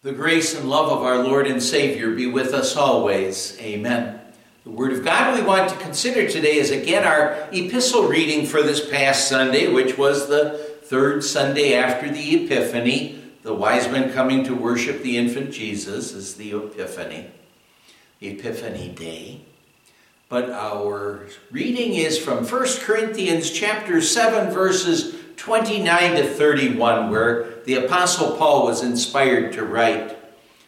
The grace and love of our Lord and Savior be with us always. Amen. The Word of God we want to consider today is again our epistle reading for this past Sunday, which was the third Sunday after the Epiphany. The wise men coming to worship the infant Jesus is the Epiphany, Epiphany Day. But our reading is from 1 Corinthians chapter 7, verses 29 to 31, where the Apostle Paul was inspired to write.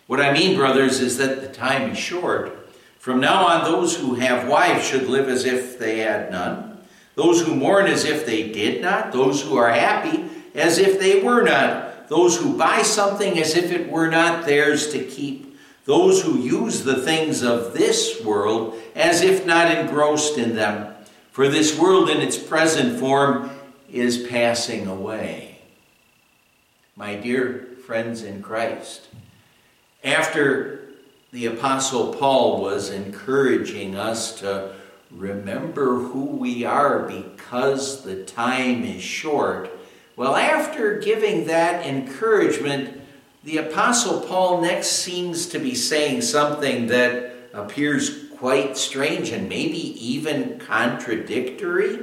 What I mean, brothers, is that the time is short. From now on, those who have wives should live as if they had none, those who mourn as if they did not, those who are happy as if they were not, those who buy something as if it were not theirs to keep, those who use the things of this world as if not engrossed in them. For this world in its present form is passing away. My dear friends in Christ, after the Apostle Paul was encouraging us to remember who we are because the time is short, well, after giving that encouragement, the Apostle Paul next seems to be saying something that appears quite strange and maybe even contradictory.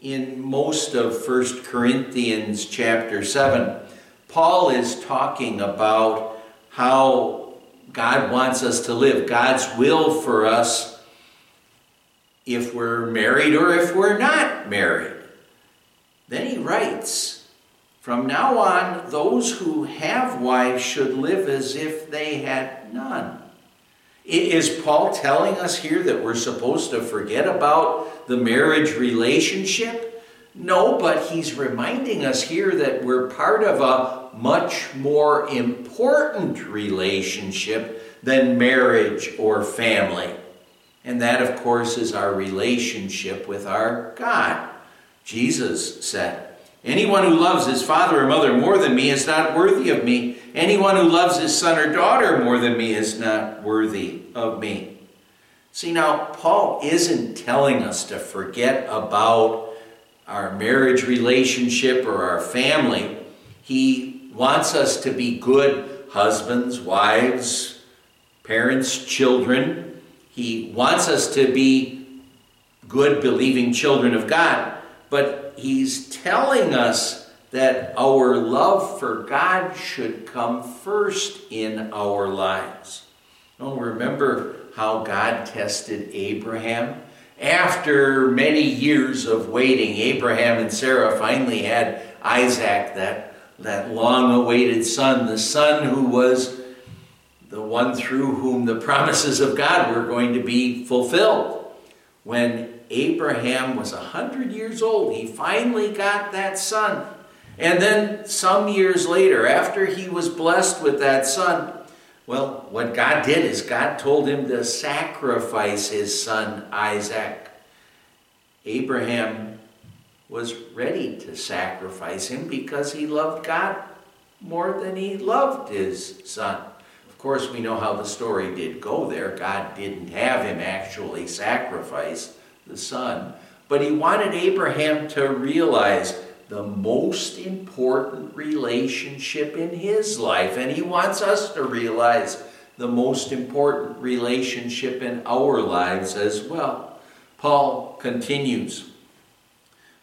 In most of First Corinthians chapter 7, Paul is talking about how God wants us to live, God's will for us if we're married or if we're not married. Then he writes, From now on, those who have wives should live as if they had none. Is Paul telling us here that we're supposed to forget about the marriage relationship? No, but he's reminding us here that we're part of a much more important relationship than marriage or family. And that, of course, is our relationship with our God. Jesus said, Anyone who loves his father or mother more than me is not worthy of me. Anyone who loves his son or daughter more than me is not worthy of me. See, now, Paul isn't telling us to forget about our marriage relationship or our family. He wants us to be good husbands, wives, parents, children. He wants us to be good, believing children of God. But he's telling us that our love for God should come first in our lives. Oh, remember how God tested Abraham? After many years of waiting, Abraham and Sarah finally had Isaac, that, that long awaited son, the son who was the one through whom the promises of God were going to be fulfilled. When Abraham was 100 years old. He finally got that son. And then some years later, after he was blessed with that son, well, what God did is God told him to sacrifice his son Isaac. Abraham was ready to sacrifice him because he loved God more than he loved his son. Of course, we know how the story did go there. God didn't have him actually sacrifice the son. But he wanted Abraham to realize the most important relationship in his life. And he wants us to realize the most important relationship in our lives as well. Paul continues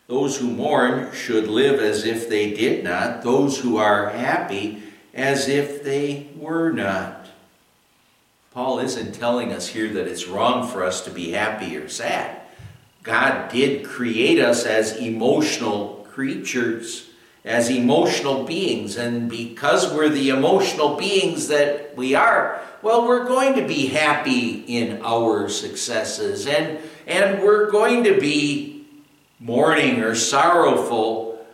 Those who mourn should live as if they did not, those who are happy as if they were not. Paul isn't telling us here that it's wrong for us to be happy or sad. God did create us as emotional creatures, as emotional beings. And because we're the emotional beings that we are, well, we're going to be happy in our successes. And, and we're going to be mourning or sorrowful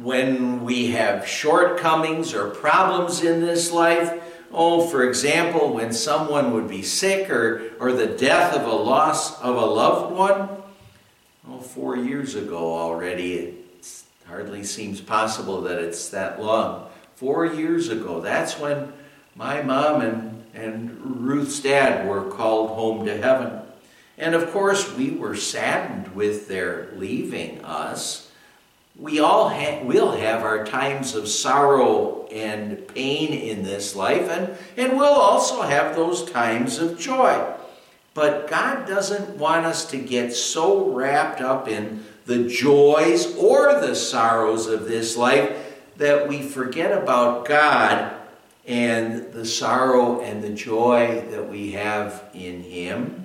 when we have shortcomings or problems in this life. Oh, for example, when someone would be sick or, or the death of a loss of a loved one. Oh, four years ago already. Hardly seems possible that it's that long. Four years ago, that's when my mom and, and Ruth's dad were called home to heaven. And of course, we were saddened with their leaving us. we all ha- will have our times of sorrow and pain in this life, and, and we'll also have those times of joy. But God doesn't want us to get so wrapped up in the joys or the sorrows of this life that we forget about God and the sorrow and the joy that we have in Him.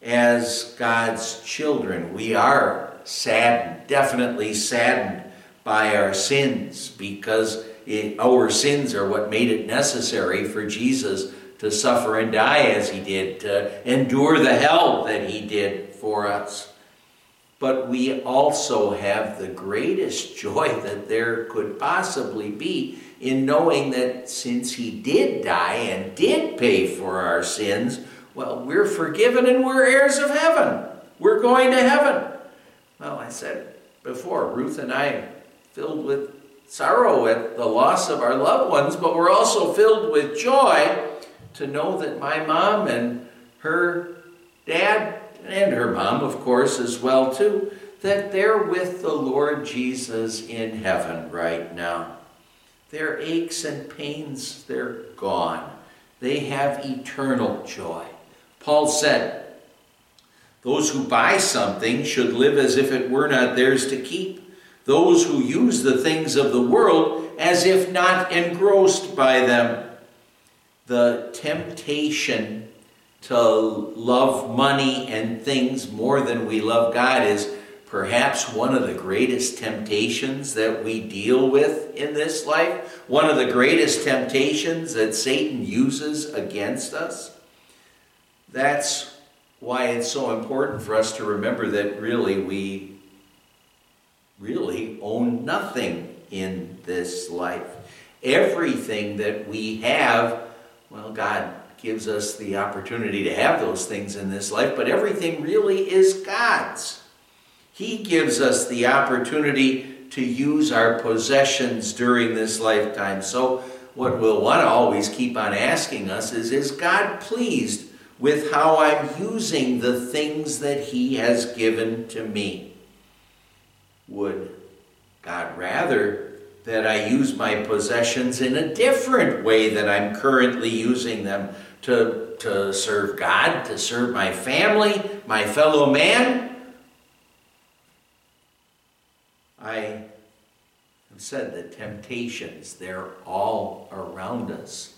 As God's children, we are saddened, definitely saddened by our sins because it, our sins are what made it necessary for Jesus to suffer and die as he did, to endure the hell that he did for us. But we also have the greatest joy that there could possibly be in knowing that since he did die and did pay for our sins, well, we're forgiven and we're heirs of heaven. We're going to heaven. Well, I said before, Ruth and I filled with sorrow at the loss of our loved ones, but we're also filled with joy to know that my mom and her dad and her mom, of course, as well too, that they're with the Lord Jesus in heaven right now. Their aches and pains, they're gone. They have eternal joy. Paul said, Those who buy something should live as if it were not theirs to keep. Those who use the things of the world as if not engrossed by them. The temptation to love money and things more than we love God is perhaps one of the greatest temptations that we deal with in this life, one of the greatest temptations that Satan uses against us. That's why it's so important for us to remember that really we really own nothing in this life. Everything that we have, well, God gives us the opportunity to have those things in this life, but everything really is God's. He gives us the opportunity to use our possessions during this lifetime. So, what we'll want to always keep on asking us is Is God pleased with how I'm using the things that He has given to me? Would God rather that I use my possessions in a different way that I'm currently using them to, to serve God, to serve my family, my fellow man? I have said that temptations, they're all around us.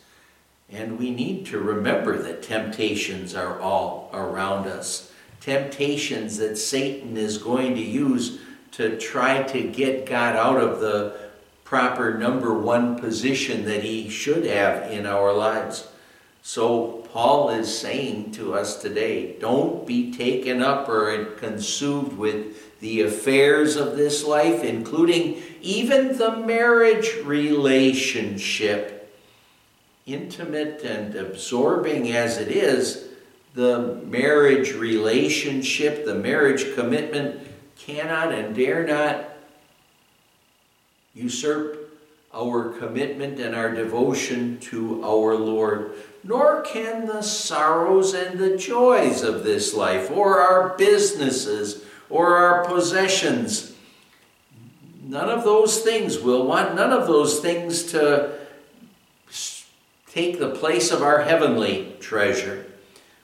And we need to remember that temptations are all around us. Temptations that Satan is going to use to try to get God out of the proper number one position that he should have in our lives. So, Paul is saying to us today don't be taken up or consumed with the affairs of this life, including even the marriage relationship. Intimate and absorbing as it is, the marriage relationship, the marriage commitment cannot and dare not usurp our commitment and our devotion to our Lord, nor can the sorrows and the joys of this life, or our businesses, or our possessions. None of those things will want none of those things to take the place of our heavenly treasure.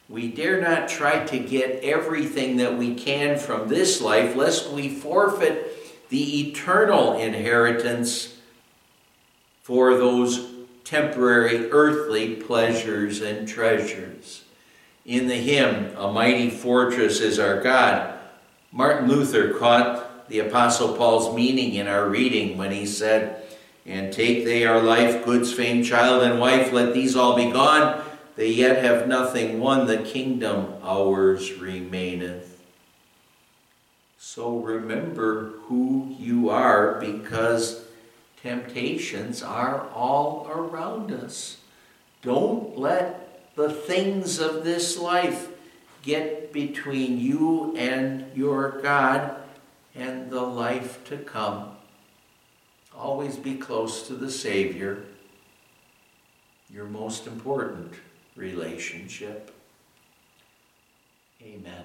We dare not try to get everything that we can from this life, lest we forfeit the eternal inheritance for those temporary earthly pleasures and treasures. In the hymn, A Mighty Fortress is Our God, Martin Luther caught the Apostle Paul's meaning in our reading when he said, And take they our life, goods, fame, child, and wife, let these all be gone they yet have nothing won, the kingdom ours remaineth. So remember who you are because temptations are all around us. Don't let the things of this life get between you and your God and the life to come. Always be close to the Savior. Your most important relationship. Amen.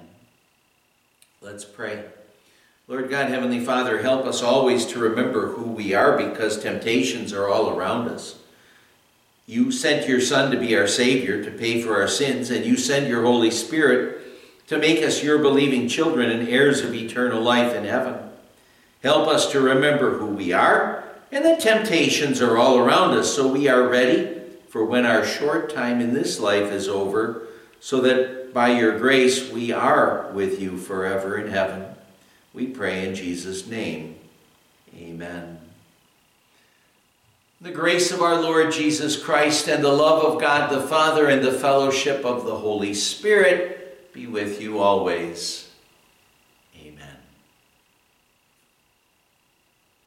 Let's pray. Lord God, Heavenly Father, help us always to remember who we are because temptations are all around us. You sent your Son to be our Savior, to pay for our sins, and you send your Holy Spirit to make us your believing children and heirs of eternal life in heaven. Help us to remember who we are and that temptations are all around us so we are ready for when our short time in this life is over, so that by your grace we are with you forever in heaven. We pray in Jesus' name. Amen. The grace of our Lord Jesus Christ and the love of God the Father and the fellowship of the Holy Spirit be with you always.